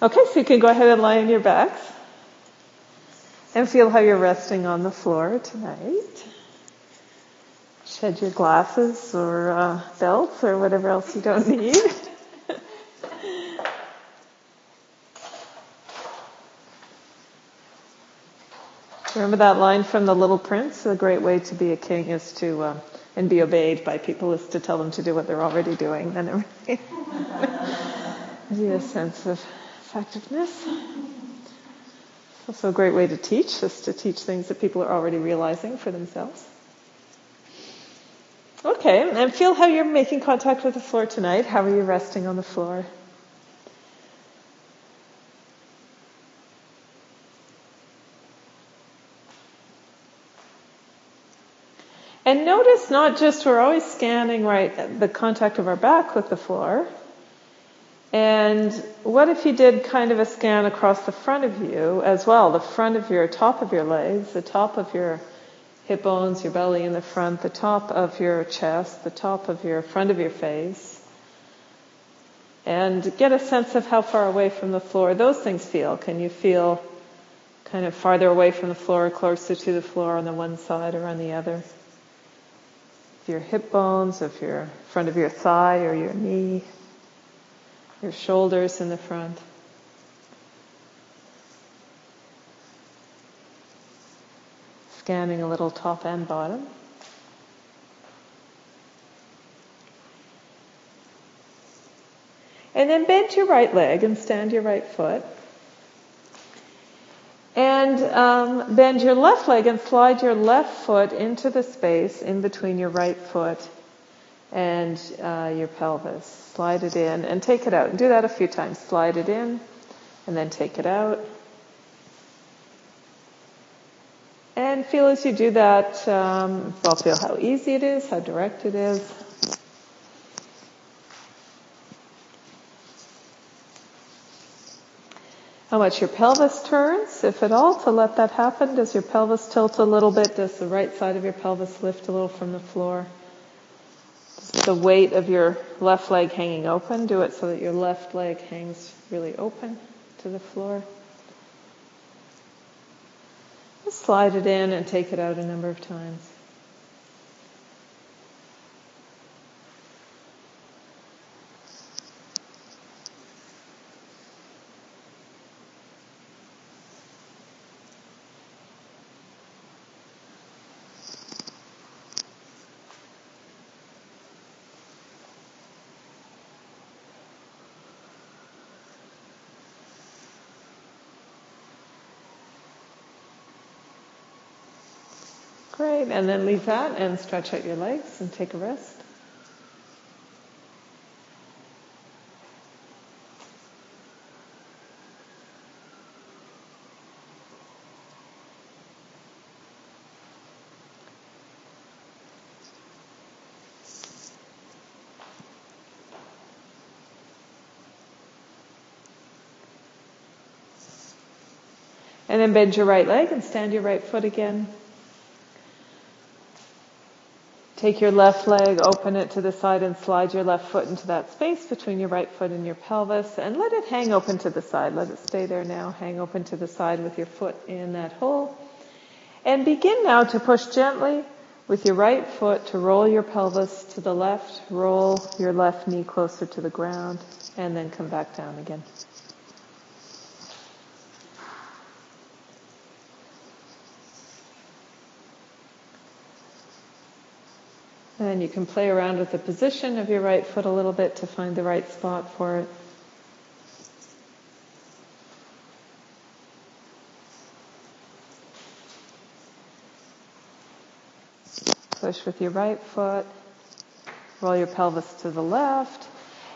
Okay, so you can go ahead and lie on your backs and feel how you're resting on the floor tonight. Shed your glasses or uh, belts or whatever else you don't need. Remember that line from The Little Prince? The great way to be a king is to, uh, and be obeyed by people is to tell them to do what they're already doing. Then it gives you a sense of effectiveness. It's also a great way to teach, is to teach things that people are already realizing for themselves. Okay, and feel how you're making contact with the floor tonight. How are you resting on the floor? And notice not just we're always scanning right the contact of our back with the floor, and what if you did kind of a scan across the front of you as well, the front of your top of your legs, the top of your hip bones, your belly in the front, the top of your chest, the top of your front of your face. And get a sense of how far away from the floor those things feel. Can you feel kind of farther away from the floor, or closer to the floor on the one side or on the other? Your hip bones, if your front of your thigh or your knee, your shoulders in the front. Scanning a little top and bottom. And then bend your right leg and stand your right foot. And um, bend your left leg and slide your left foot into the space in between your right foot and uh, your pelvis. Slide it in and take it out. And do that a few times. Slide it in and then take it out. And feel as you do that, um, well, feel how easy it is, how direct it is. How much your pelvis turns, if at all, to let that happen. Does your pelvis tilt a little bit? Does the right side of your pelvis lift a little from the floor? The weight of your left leg hanging open. Do it so that your left leg hangs really open to the floor. Just slide it in and take it out a number of times. Great, and then leave that and stretch out your legs and take a rest. And then bend your right leg and stand your right foot again. Take your left leg, open it to the side and slide your left foot into that space between your right foot and your pelvis and let it hang open to the side. Let it stay there now. Hang open to the side with your foot in that hole. And begin now to push gently with your right foot to roll your pelvis to the left, roll your left knee closer to the ground, and then come back down again. And you can play around with the position of your right foot a little bit to find the right spot for it. Push with your right foot. Roll your pelvis to the left.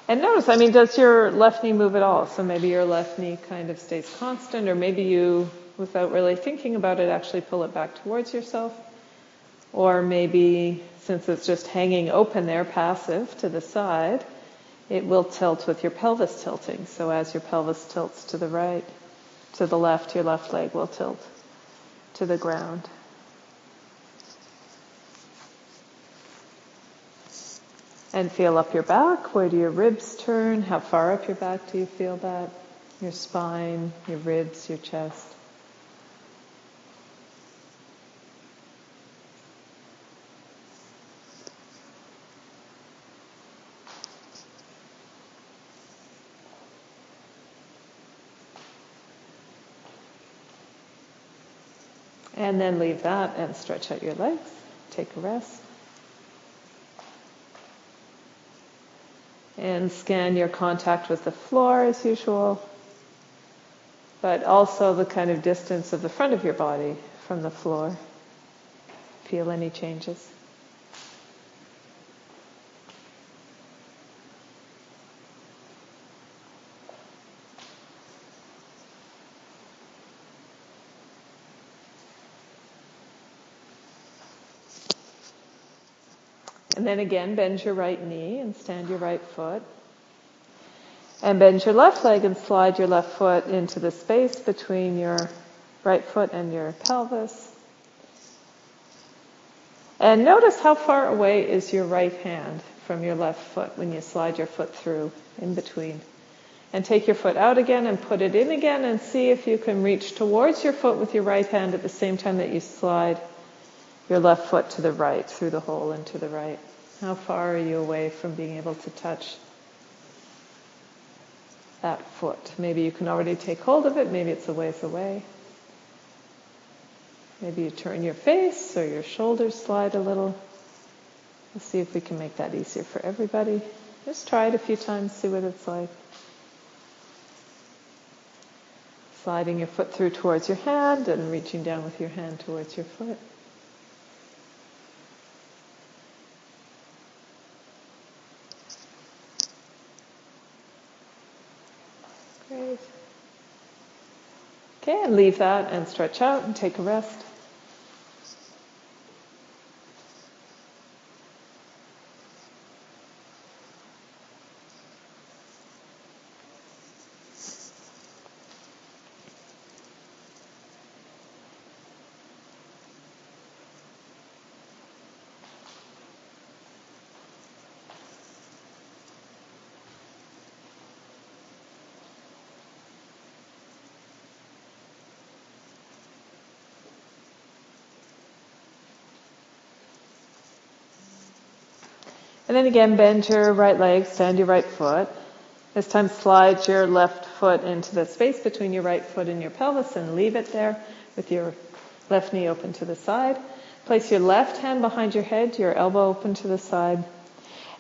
And notice, I mean, does your left knee move at all? So maybe your left knee kind of stays constant, or maybe you, without really thinking about it, actually pull it back towards yourself. Or maybe since it's just hanging open there, passive to the side, it will tilt with your pelvis tilting. So as your pelvis tilts to the right, to the left, your left leg will tilt to the ground. And feel up your back. Where do your ribs turn? How far up your back do you feel that? your spine, your ribs, your chest. And then leave that and stretch out your legs. Take a rest. And scan your contact with the floor as usual, but also the kind of distance of the front of your body from the floor. Feel any changes. And then again, bend your right knee and stand your right foot. And bend your left leg and slide your left foot into the space between your right foot and your pelvis. And notice how far away is your right hand from your left foot when you slide your foot through in between. And take your foot out again and put it in again and see if you can reach towards your foot with your right hand at the same time that you slide your left foot to the right through the hole into the right. How far are you away from being able to touch that foot? Maybe you can already take hold of it, maybe it's a ways away. Maybe you turn your face or your shoulders slide a little. Let's see if we can make that easier for everybody. Just try it a few times, see what it's like. Sliding your foot through towards your hand and reaching down with your hand towards your foot. Okay, and leave that and stretch out and take a rest. And then again, bend your right leg, stand your right foot. This time slide your left foot into the space between your right foot and your pelvis and leave it there with your left knee open to the side. Place your left hand behind your head, your elbow open to the side.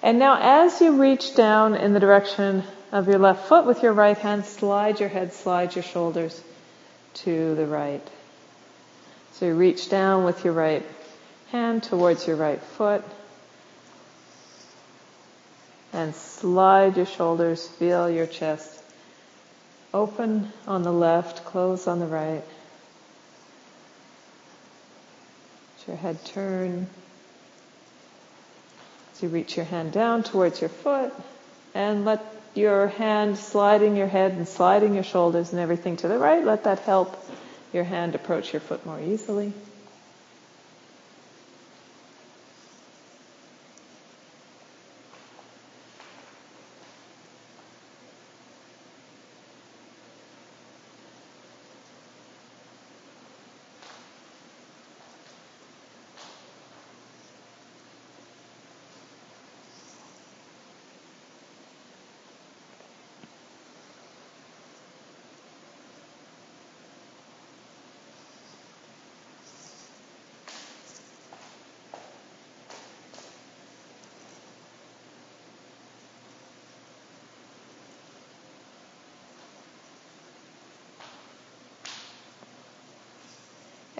And now as you reach down in the direction of your left foot with your right hand, slide your head, slide your shoulders to the right. So you reach down with your right hand towards your right foot and slide your shoulders, feel your chest open on the left, close on the right. Let your head turn as you reach your hand down towards your foot and let your hand sliding your head and sliding your shoulders and everything to the right, let that help your hand approach your foot more easily.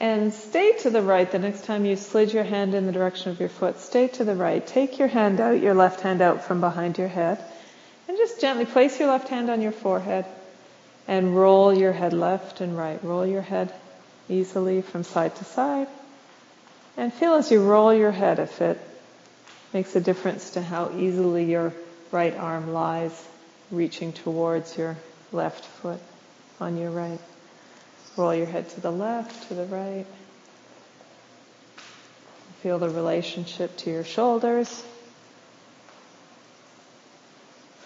And stay to the right the next time you slid your hand in the direction of your foot. Stay to the right. Take your hand out, your left hand out from behind your head. And just gently place your left hand on your forehead and roll your head left and right. Roll your head easily from side to side. And feel as you roll your head if it makes a difference to how easily your right arm lies reaching towards your left foot on your right. Roll your head to the left, to the right. Feel the relationship to your shoulders.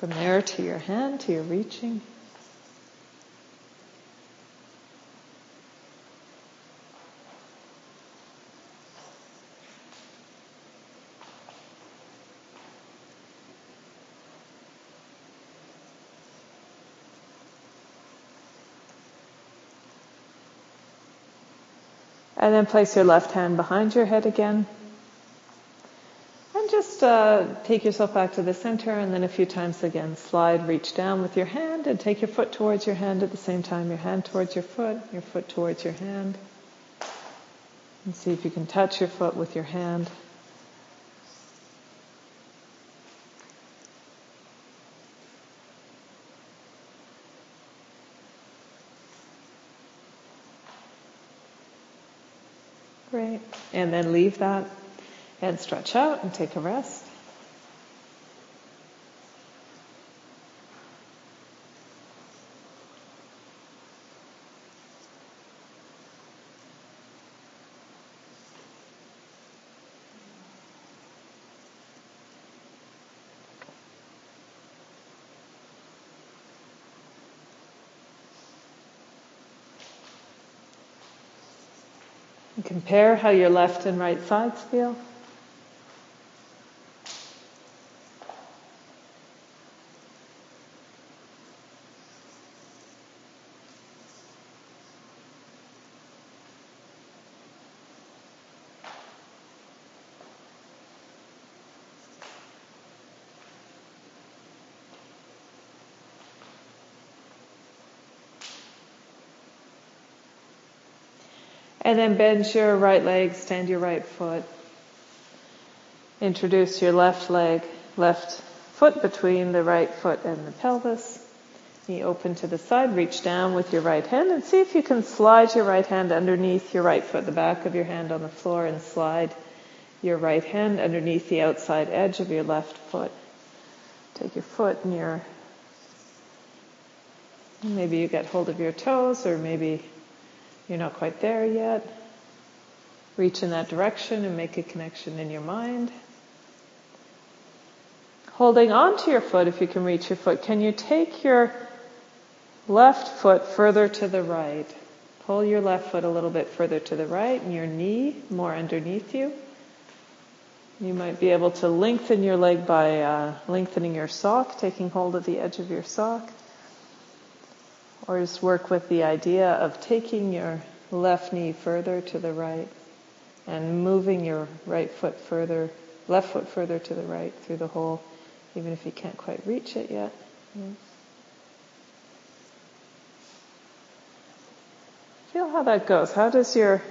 From there to your hand, to your reaching. And then place your left hand behind your head again. And just uh, take yourself back to the center and then a few times again slide, reach down with your hand and take your foot towards your hand at the same time. Your hand towards your foot, your foot towards your hand. And see if you can touch your foot with your hand. Great. And then leave that and stretch out and take a rest. Compare how your left and right sides feel. And then bend your right leg, stand your right foot. Introduce your left leg, left foot between the right foot and the pelvis. Knee open to the side, reach down with your right hand and see if you can slide your right hand underneath your right foot, the back of your hand on the floor and slide your right hand underneath the outside edge of your left foot. Take your foot and your, maybe you get hold of your toes or maybe you're not quite there yet. Reach in that direction and make a connection in your mind. Holding onto your foot, if you can reach your foot, can you take your left foot further to the right? Pull your left foot a little bit further to the right and your knee more underneath you. You might be able to lengthen your leg by uh, lengthening your sock, taking hold of the edge of your sock. Or just work with the idea of taking your left knee further to the right and moving your right foot further, left foot further to the right through the hole, even if you can't quite reach it yet. Feel how that goes. How does your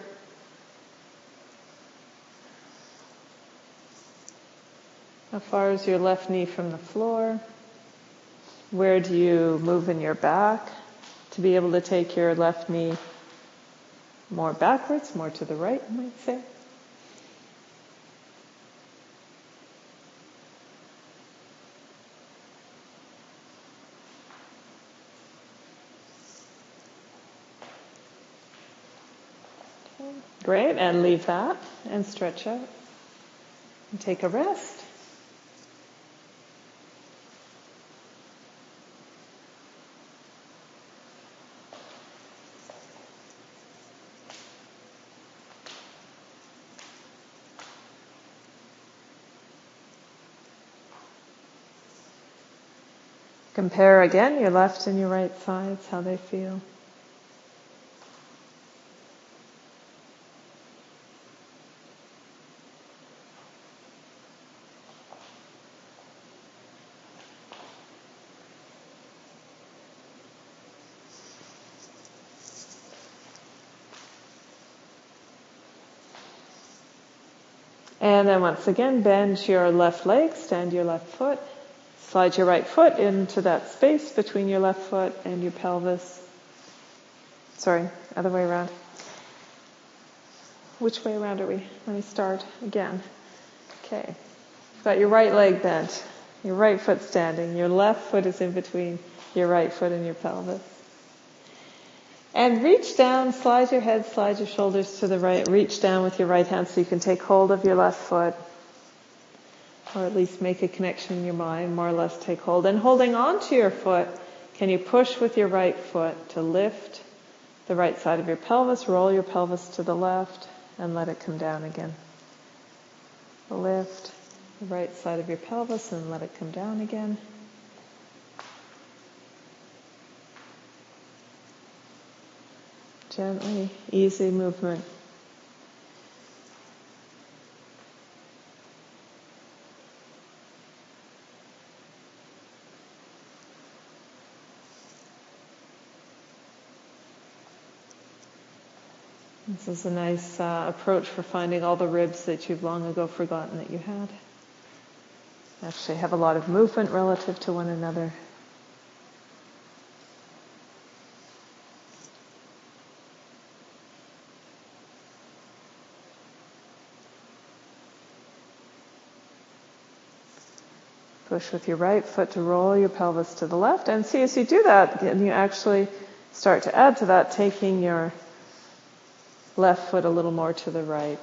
How far is your left knee from the floor? Where do you move in your back? To be able to take your left knee more backwards, more to the right, you might say. Great, and leave that and stretch out and take a rest. Compare again your left and your right sides, how they feel. And then once again, bend your left leg, stand your left foot, Slide your right foot into that space between your left foot and your pelvis. Sorry, other way around. Which way around are we? Let me start again. Okay. Got your right leg bent, your right foot standing, your left foot is in between your right foot and your pelvis. And reach down, slide your head, slide your shoulders to the right, reach down with your right hand so you can take hold of your left foot or at least make a connection in your mind, more or less take hold. And holding on to your foot, can you push with your right foot to lift the right side of your pelvis, roll your pelvis to the left, and let it come down again. Lift the right side of your pelvis and let it come down again. Gently, easy movement. This is a nice uh, approach for finding all the ribs that you've long ago forgotten that you had. Actually, have a lot of movement relative to one another. Push with your right foot to roll your pelvis to the left. And see, as you do that, and you actually start to add to that, taking your left foot a little more to the right,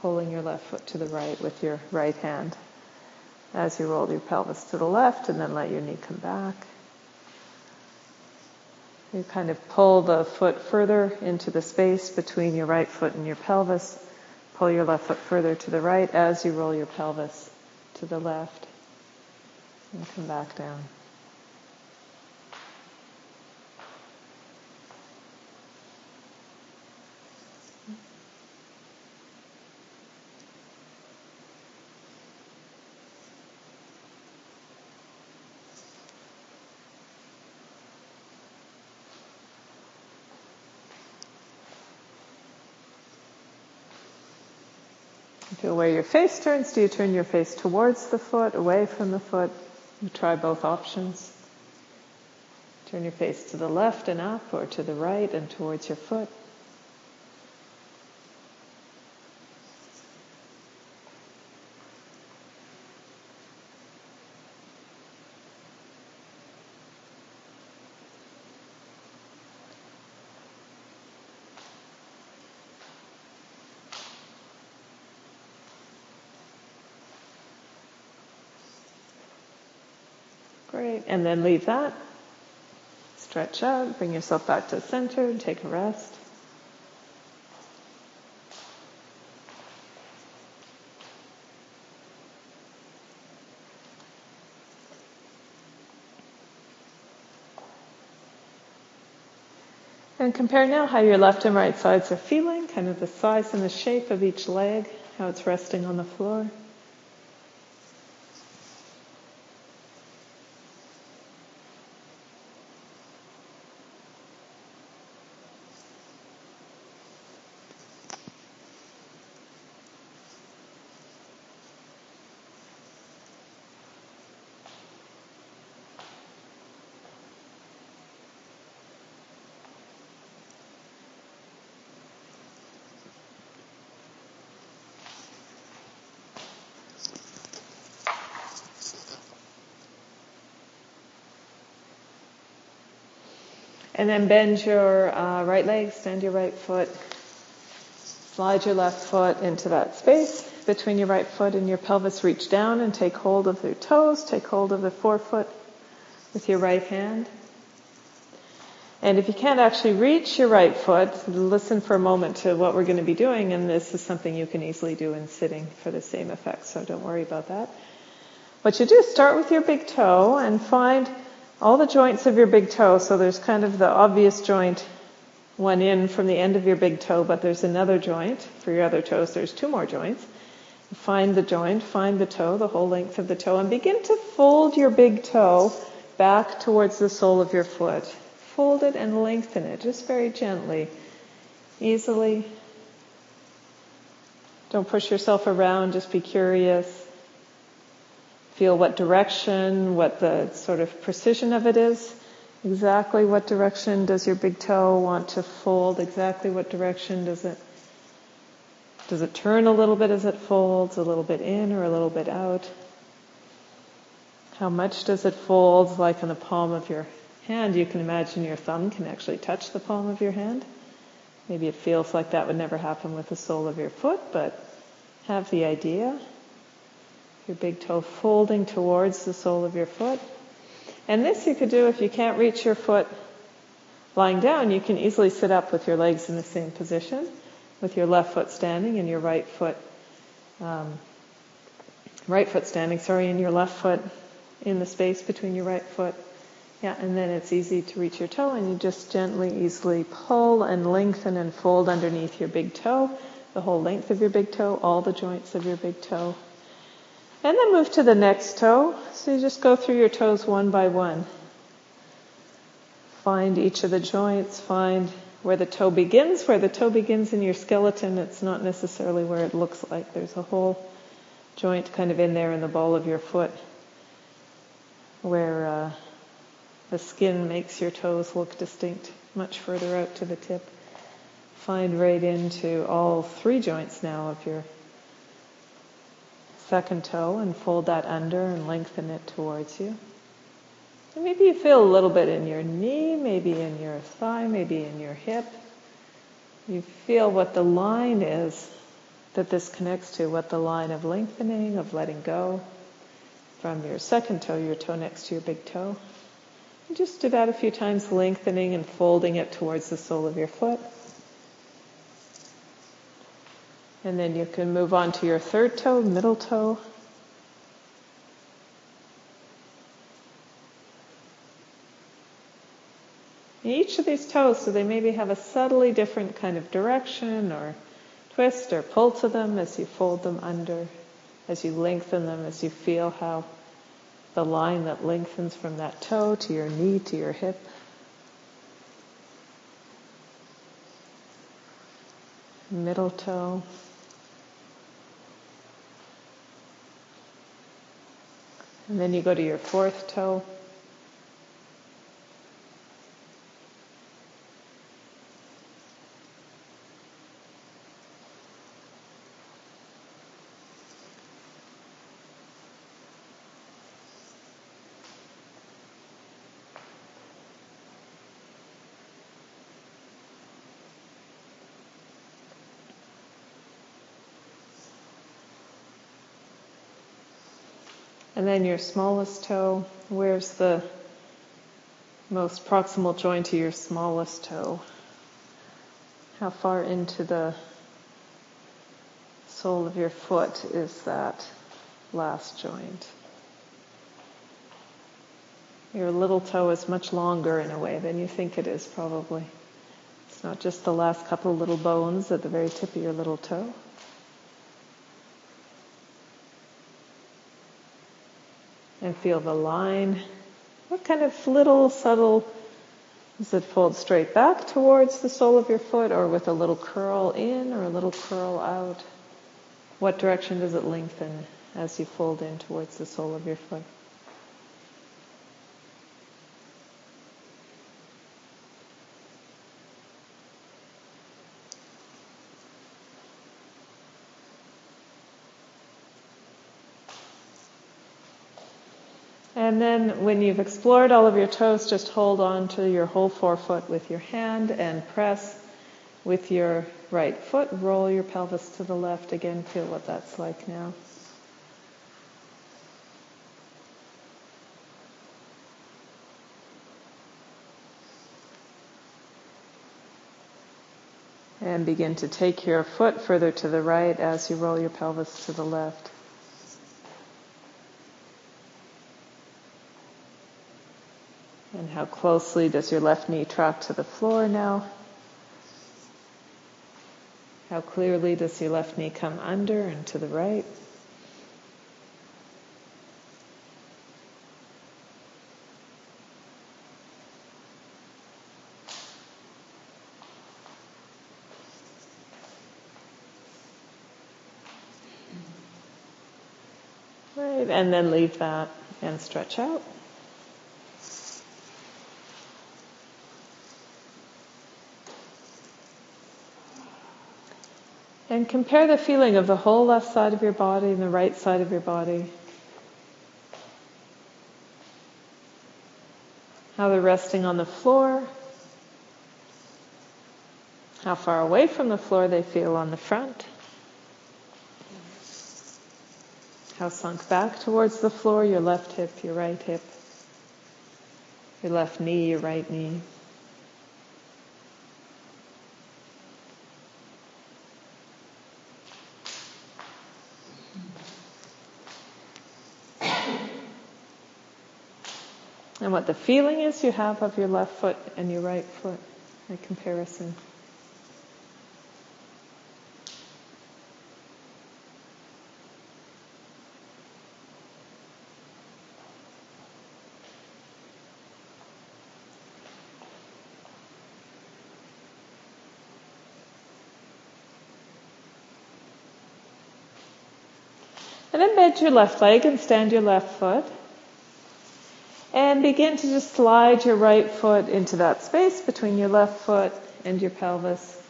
pulling your left foot to the right with your right hand as you roll your pelvis to the left and then let your knee come back. You kind of pull the foot further into the space between your right foot and your pelvis. Pull your left foot further to the right as you roll your pelvis to the left and come back down. Feel where your face turns. Do you turn your face towards the foot, away from the foot? You try both options. Turn your face to the left and up, or to the right and towards your foot. Great. And then leave that. Stretch out, bring yourself back to center, and take a rest. And compare now how your left and right sides are feeling, kind of the size and the shape of each leg, how it's resting on the floor. And then bend your uh, right leg, stand your right foot, slide your left foot into that space between your right foot and your pelvis. Reach down and take hold of your toes, take hold of the forefoot with your right hand. And if you can't actually reach your right foot, listen for a moment to what we're going to be doing, and this is something you can easily do in sitting for the same effect, so don't worry about that. What you do, is start with your big toe and find all the joints of your big toe. So there's kind of the obvious joint one in from the end of your big toe, but there's another joint for your other toes. There's two more joints. Find the joint, find the toe, the whole length of the toe, and begin to fold your big toe back towards the sole of your foot. Fold it and lengthen it, just very gently, easily. Don't push yourself around, just be curious. Feel what direction, what the sort of precision of it is. Exactly what direction does your big toe want to fold? Exactly what direction does it does it turn a little bit as it folds, a little bit in or a little bit out? How much does it fold like in the palm of your hand? You can imagine your thumb can actually touch the palm of your hand. Maybe it feels like that would never happen with the sole of your foot, but have the idea your big toe folding towards the sole of your foot. And this you could do if you can't reach your foot lying down. You can easily sit up with your legs in the same position, with your left foot standing and your right foot, um, right foot standing, sorry, and your left foot in the space between your right foot. Yeah, and then it's easy to reach your toe and you just gently, easily pull and lengthen and fold underneath your big toe, the whole length of your big toe, all the joints of your big toe. And then move to the next toe. So you just go through your toes one by one. Find each of the joints, find where the toe begins. Where the toe begins in your skeleton, it's not necessarily where it looks like. There's a whole joint kind of in there in the ball of your foot where uh, the skin makes your toes look distinct much further out to the tip. Find right into all three joints now of your second toe and fold that under and lengthen it towards you. And maybe you feel a little bit in your knee, maybe in your thigh, maybe in your hip. You feel what the line is that this connects to, what the line of lengthening, of letting go from your second toe, your toe next to your big toe. And just do that a few times, lengthening and folding it towards the sole of your foot. And then you can move on to your third toe, middle toe. Each of these toes, so they maybe have a subtly different kind of direction or twist or pull to them as you fold them under, as you lengthen them, as you feel how the line that lengthens from that toe to your knee to your hip. Middle toe. And then you go to your fourth toe. And then your smallest toe, where's the most proximal joint to your smallest toe? How far into the sole of your foot is that last joint? Your little toe is much longer in a way than you think it is, probably. It's not just the last couple little bones at the very tip of your little toe. And feel the line. What kind of little subtle, does it fold straight back towards the sole of your foot or with a little curl in or a little curl out? What direction does it lengthen as you fold in towards the sole of your foot? And then when you've explored all of your toes, just hold on to your whole forefoot with your hand and press with your right foot. Roll your pelvis to the left. Again, feel what that's like now. And begin to take your foot further to the right as you roll your pelvis to the left. And how closely does your left knee track to the floor now? How clearly does your left knee come under and to the right? Right, and then leave that and stretch out. And compare the feeling of the whole left side of your body and the right side of your body. How they're resting on the floor. How far away from the floor they feel on the front. How sunk back towards the floor, your left hip, your right hip, your left knee, your right knee. and what the feeling is you have of your left foot and your right foot, a comparison. And then bend your left leg and stand your left foot. And begin to just slide your right foot into that space between your left foot and your pelvis.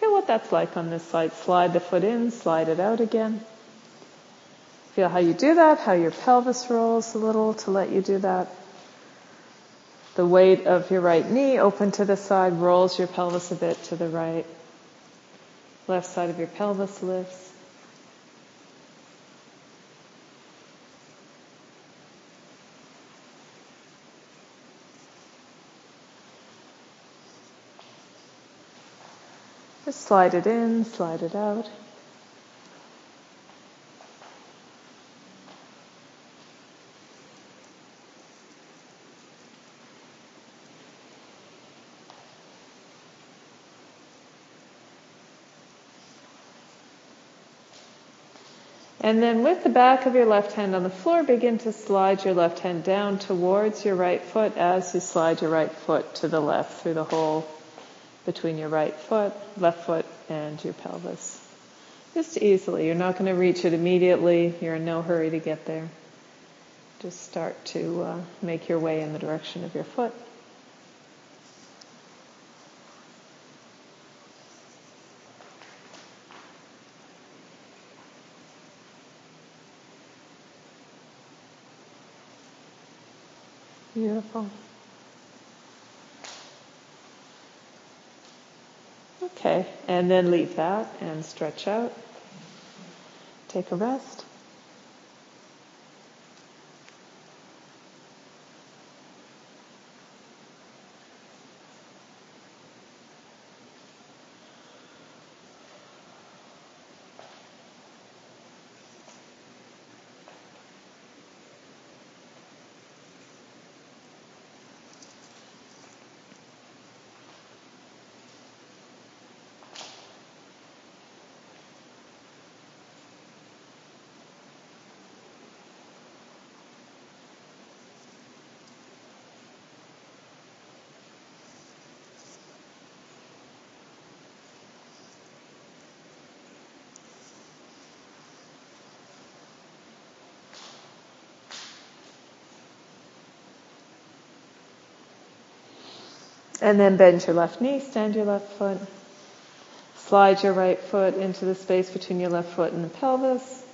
Feel what that's like on this side. Slide the foot in, slide it out again. Feel how you do that, how your pelvis rolls a little to let you do that. The weight of your right knee open to the side rolls your pelvis a bit to the right. Left side of your pelvis lifts. Just slide it in, slide it out. And then with the back of your left hand on the floor, begin to slide your left hand down towards your right foot as you slide your right foot to the left through the hole between your right foot, left foot, and your pelvis. Just easily. You're not going to reach it immediately. You're in no hurry to get there. Just start to uh, make your way in the direction of your foot. Beautiful. Okay, and then leave that and stretch out. Take a rest. And then bend your left knee, stand your left foot. Slide your right foot into the space between your left foot and the pelvis.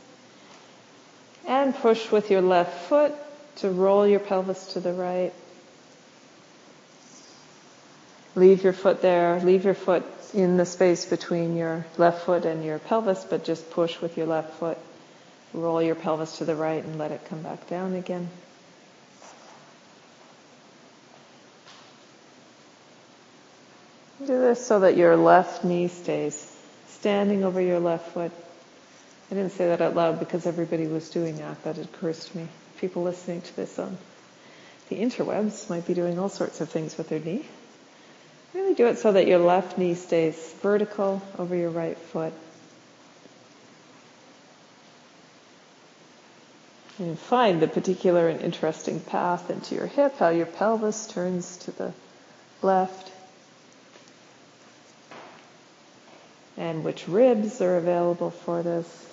And push with your left foot to roll your pelvis to the right. Leave your foot there. Leave your foot in the space between your left foot and your pelvis, but just push with your left foot. Roll your pelvis to the right and let it come back down again. Do this so that your left knee stays standing over your left foot. I didn't say that out loud because everybody was doing that. That occurs to me. People listening to this on the interwebs might be doing all sorts of things with their knee. Really do it so that your left knee stays vertical over your right foot. And find the particular and interesting path into your hip, how your pelvis turns to the left. And which ribs are available for this.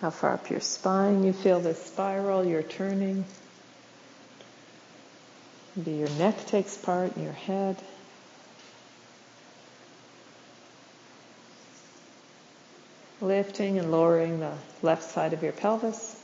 How far up your spine you feel this spiral you're turning. Maybe your neck takes part in your head. Lifting and lowering the left side of your pelvis.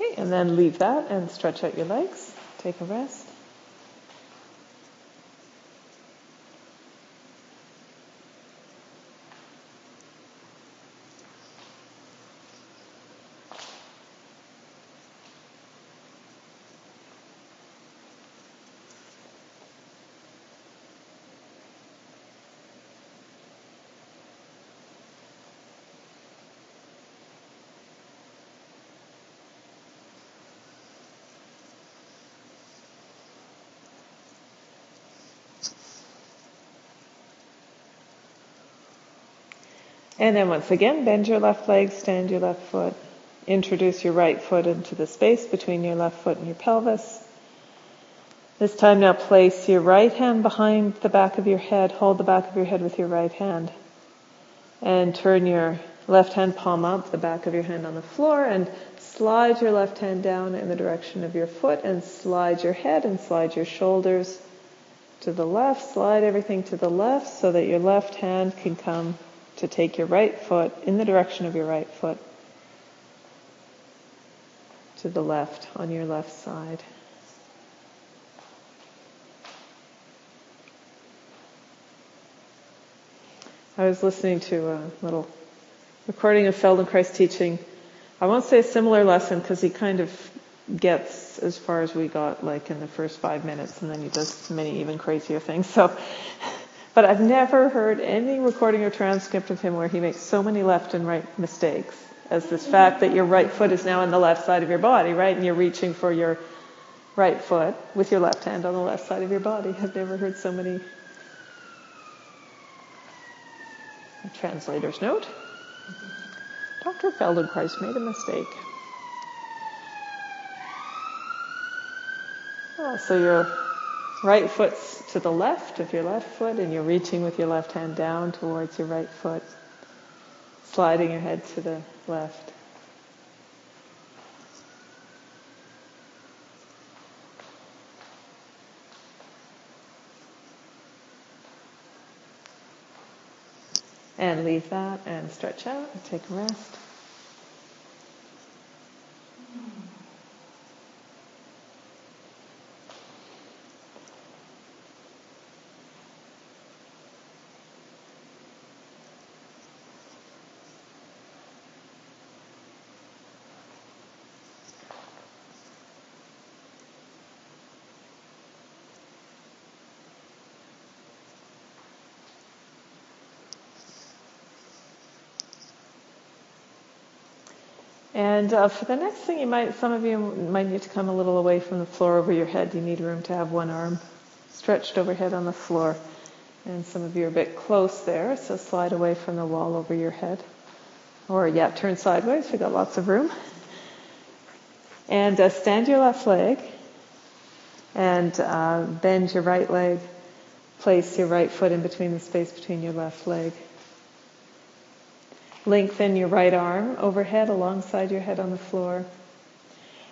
Okay, and then leave that and stretch out your legs. Take a rest. And then once again, bend your left leg, stand your left foot. Introduce your right foot into the space between your left foot and your pelvis. This time now place your right hand behind the back of your head. Hold the back of your head with your right hand. And turn your left hand palm up, the back of your hand on the floor, and slide your left hand down in the direction of your foot and slide your head and slide your shoulders to the left. Slide everything to the left so that your left hand can come to take your right foot in the direction of your right foot to the left on your left side. I was listening to a little recording of Feldenkrais teaching. I won't say a similar lesson because he kind of gets as far as we got like in the first five minutes and then he does many even crazier things. So, but I've never heard any recording or transcript of him where he makes so many left and right mistakes as this fact that your right foot is now on the left side of your body, right? And you're reaching for your right foot with your left hand on the left side of your body. I've never heard so many Translator's note. Dr. Feldenkrais made a mistake. Oh, so your right foot's to the left of your left foot and you're reaching with your left hand down towards your right foot, sliding your head to the left. And leave that and stretch out and take a rest. And uh, for the next thing, you might, some of you might need to come a little away from the floor over your head. You need room to have one arm stretched overhead on the floor. And some of you are a bit close there, so slide away from the wall over your head. Or, yeah, turn sideways. We've got lots of room. And uh, stand your left leg and uh, bend your right leg. Place your right foot in between the space between your left leg. Lengthen your right arm overhead alongside your head on the floor.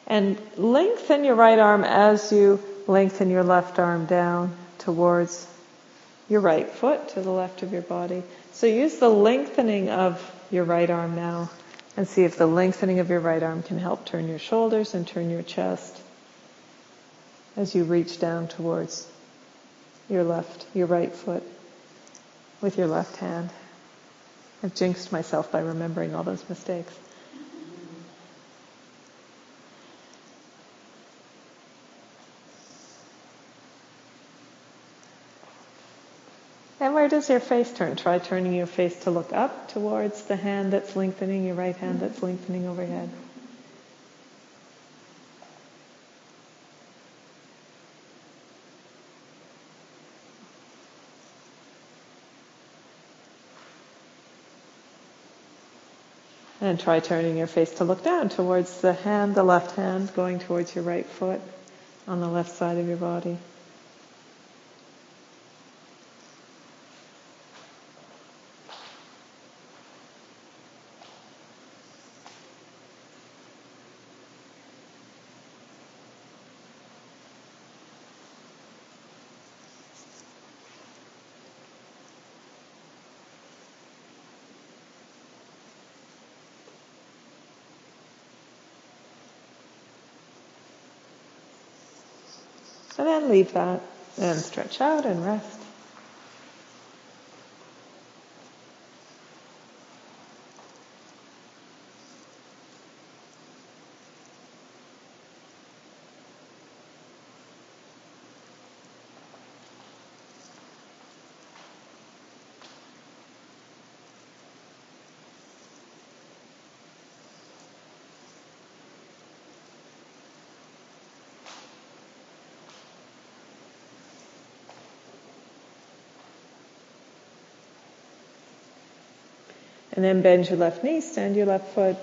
And lengthen your right arm as you lengthen your left arm down towards your right foot to the left of your body. So use the lengthening of your right arm now and see if the lengthening of your right arm can help turn your shoulders and turn your chest as you reach down towards your left, your right foot with your left hand. I've jinxed myself by remembering all those mistakes. And where does your face turn? Try turning your face to look up towards the hand that's lengthening, your right hand that's lengthening overhead. And try turning your face to look down towards the hand, the left hand, going towards your right foot on the left side of your body. And then leave that and stretch out and rest. And then bend your left knee, stand your left foot.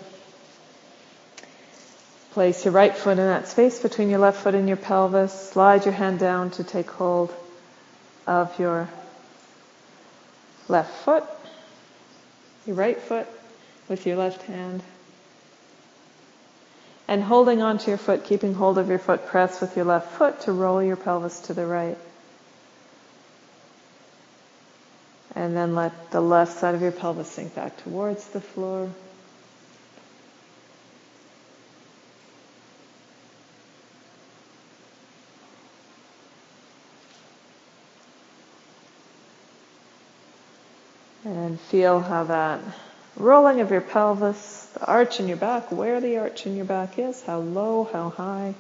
Place your right foot in that space between your left foot and your pelvis. Slide your hand down to take hold of your left foot, your right foot with your left hand. And holding onto your foot, keeping hold of your foot, press with your left foot to roll your pelvis to the right. And then let the left side of your pelvis sink back towards the floor. And feel how that rolling of your pelvis, the arch in your back, where the arch in your back is, how low, how high.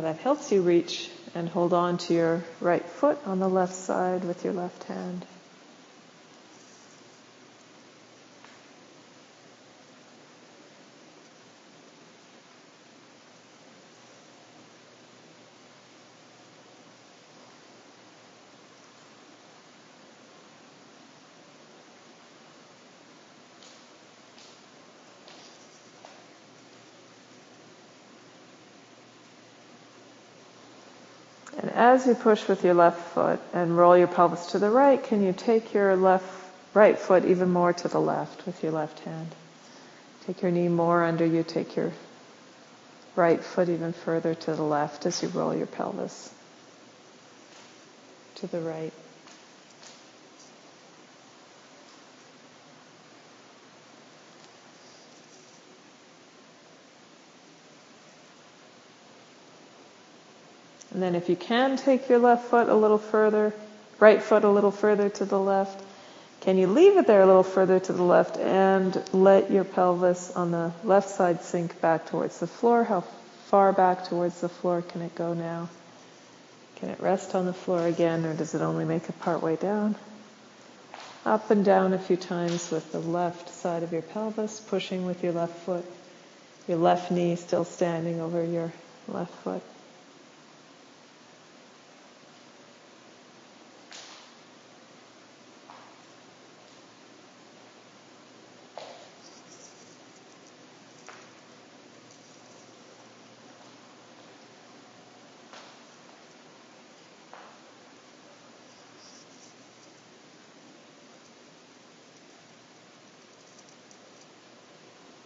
That helps you reach and hold on to your right foot on the left side with your left hand. As you push with your left foot and roll your pelvis to the right, can you take your left right foot even more to the left with your left hand? Take your knee more under you, take your right foot even further to the left as you roll your pelvis to the right. And then if you can take your left foot a little further, right foot a little further to the left, can you leave it there a little further to the left and let your pelvis on the left side sink back towards the floor? How far back towards the floor can it go now? Can it rest on the floor again or does it only make it part way down? Up and down a few times with the left side of your pelvis, pushing with your left foot, your left knee still standing over your left foot.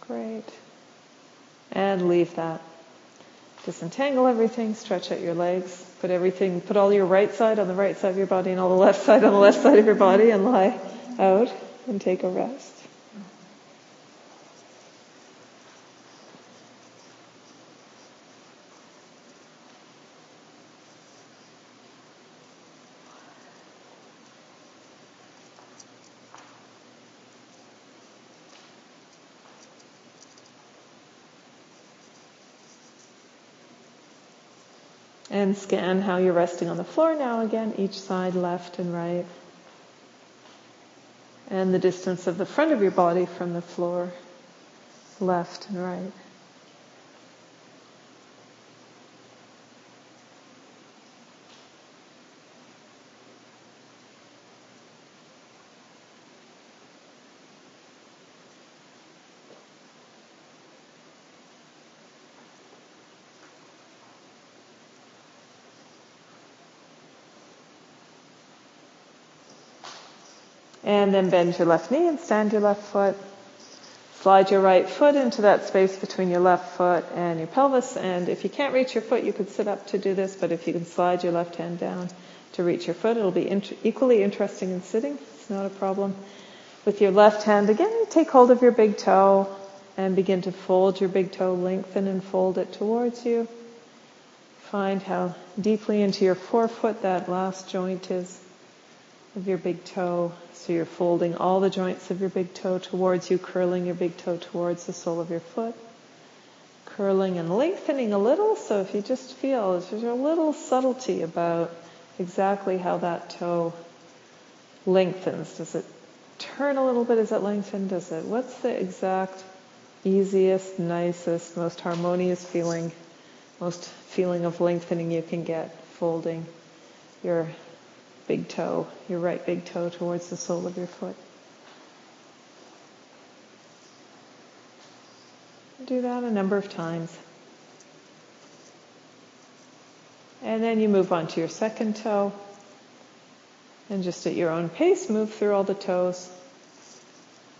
Great. And leave that. Disentangle everything, stretch out your legs, put everything, put all your right side on the right side of your body and all the left side on the left side of your body and lie out and take a rest. And scan how you're resting on the floor now again, each side left and right. And the distance of the front of your body from the floor, left and right. And then bend your left knee and stand your left foot. Slide your right foot into that space between your left foot and your pelvis. And if you can't reach your foot, you could sit up to do this, but if you can slide your left hand down to reach your foot, it'll be equally interesting in sitting. It's not a problem. With your left hand, again, take hold of your big toe and begin to fold your big toe, lengthen and fold it towards you. Find how deeply into your forefoot that last joint is of your big toe. So you're folding all the joints of your big toe towards you, curling your big toe towards the sole of your foot. Curling and lengthening a little. So if you just feel there's a little subtlety about exactly how that toe lengthens. Does it turn a little bit as it lengthens? Does it, what's the exact easiest, nicest, most harmonious feeling most feeling of lengthening you can get, folding your big toe, your right big toe towards the sole of your foot. Do that a number of times. And then you move on to your second toe. And just at your own pace, move through all the toes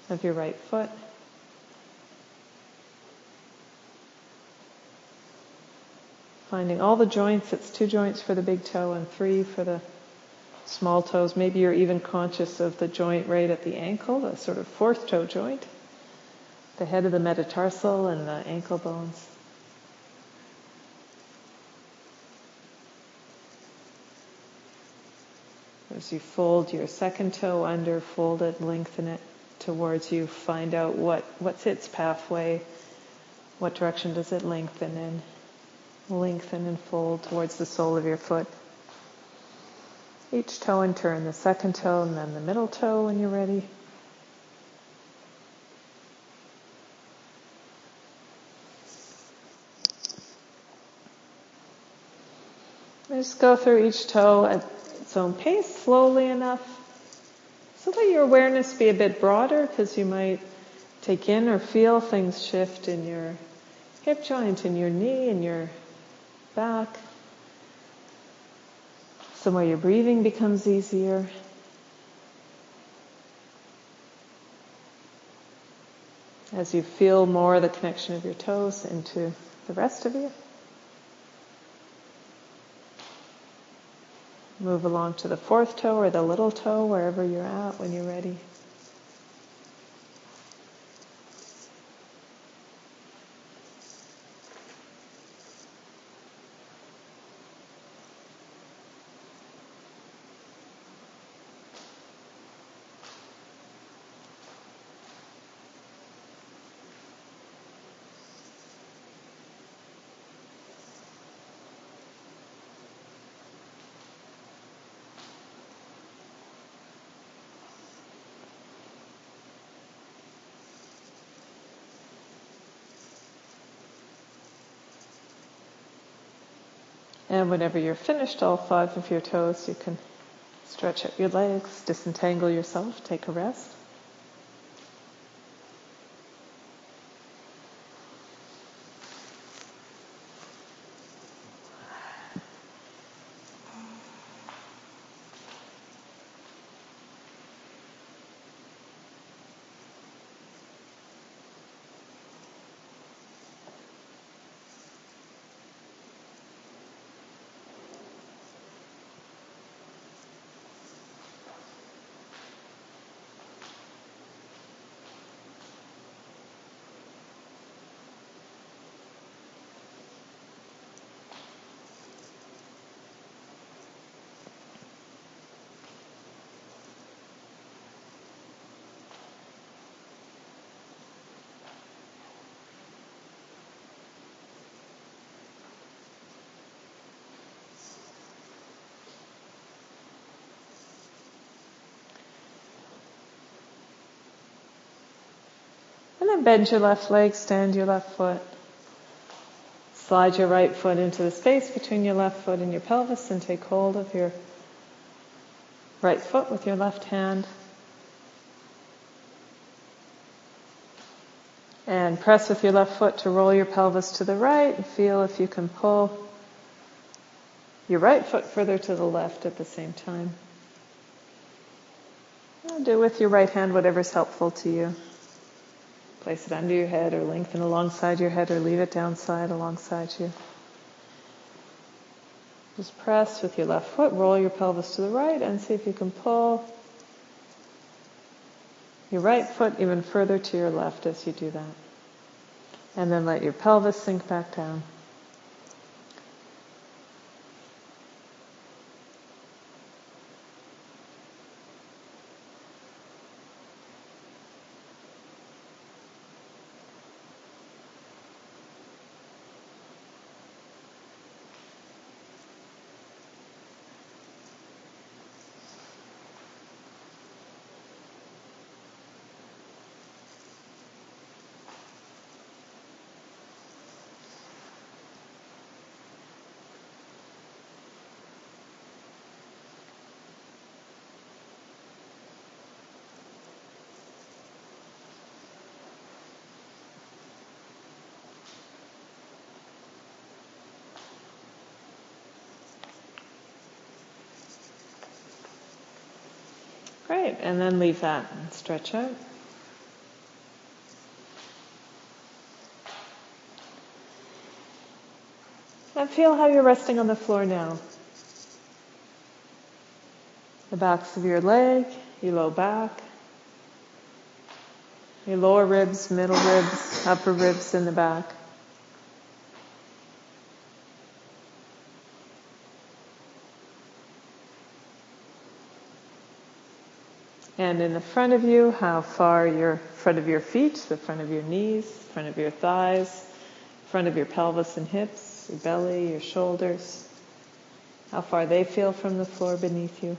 of your right foot. Finding all the joints, it's two joints for the big toe and three for the small toes. Maybe you're even conscious of the joint right at the ankle, the sort of fourth toe joint, the head of the metatarsal and the ankle bones. As you fold your second toe under, fold it, lengthen it towards you, find out what, what's its pathway, what direction does it lengthen in. Lengthen and fold towards the sole of your foot. Each toe in turn, the second toe and then the middle toe when you're ready. Just go through each toe at its own pace, slowly enough, so let your awareness be a bit broader because you might take in or feel things shift in your hip joint, in your knee, in your back. Somewhere your breathing becomes easier. As you feel more the connection of your toes into the rest of you. Move along to the fourth toe or the little toe, wherever you're at when you're ready. Whenever you're finished all five of your toes, you can stretch out your legs, disentangle yourself, take a rest. And then bend your left leg, stand your left foot. Slide your right foot into the space between your left foot and your pelvis and take hold of your right foot with your left hand. And press with your left foot to roll your pelvis to the right and feel if you can pull your right foot further to the left at the same time. do with your right hand whatever's helpful to you. Place it under your head or lengthen alongside your head or leave it downside alongside you. Just press with your left foot, roll your pelvis to the right and see if you can pull your right foot even further to your left as you do that. And then let your pelvis sink back down. Great, and then leave that and stretch out. And feel how you're resting on the floor now. The backs of your leg, your low back, your lower ribs, middle ribs, upper ribs in the back. And in the front of you, how far your front of your feet, the front of your knees, front of your thighs, front of your pelvis and hips, your belly, your shoulders, how far they feel from the floor beneath you.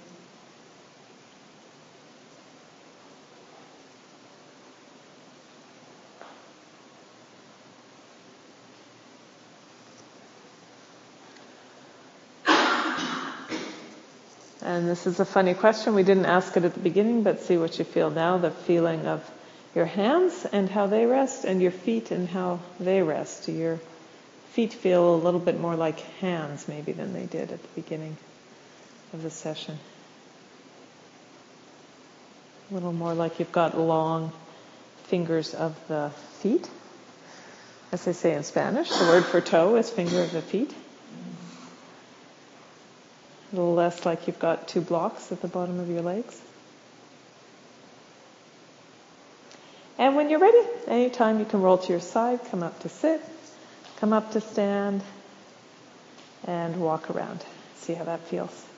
And this is a funny question. We didn't ask it at the beginning, but see what you feel now the feeling of your hands and how they rest, and your feet and how they rest. Do your feet feel a little bit more like hands, maybe, than they did at the beginning of the session? A little more like you've got long fingers of the feet. As they say in Spanish, the word for toe is finger of the feet. A little less like you've got two blocks at the bottom of your legs. And when you're ready, anytime you can roll to your side, come up to sit, come up to stand, and walk around. See how that feels.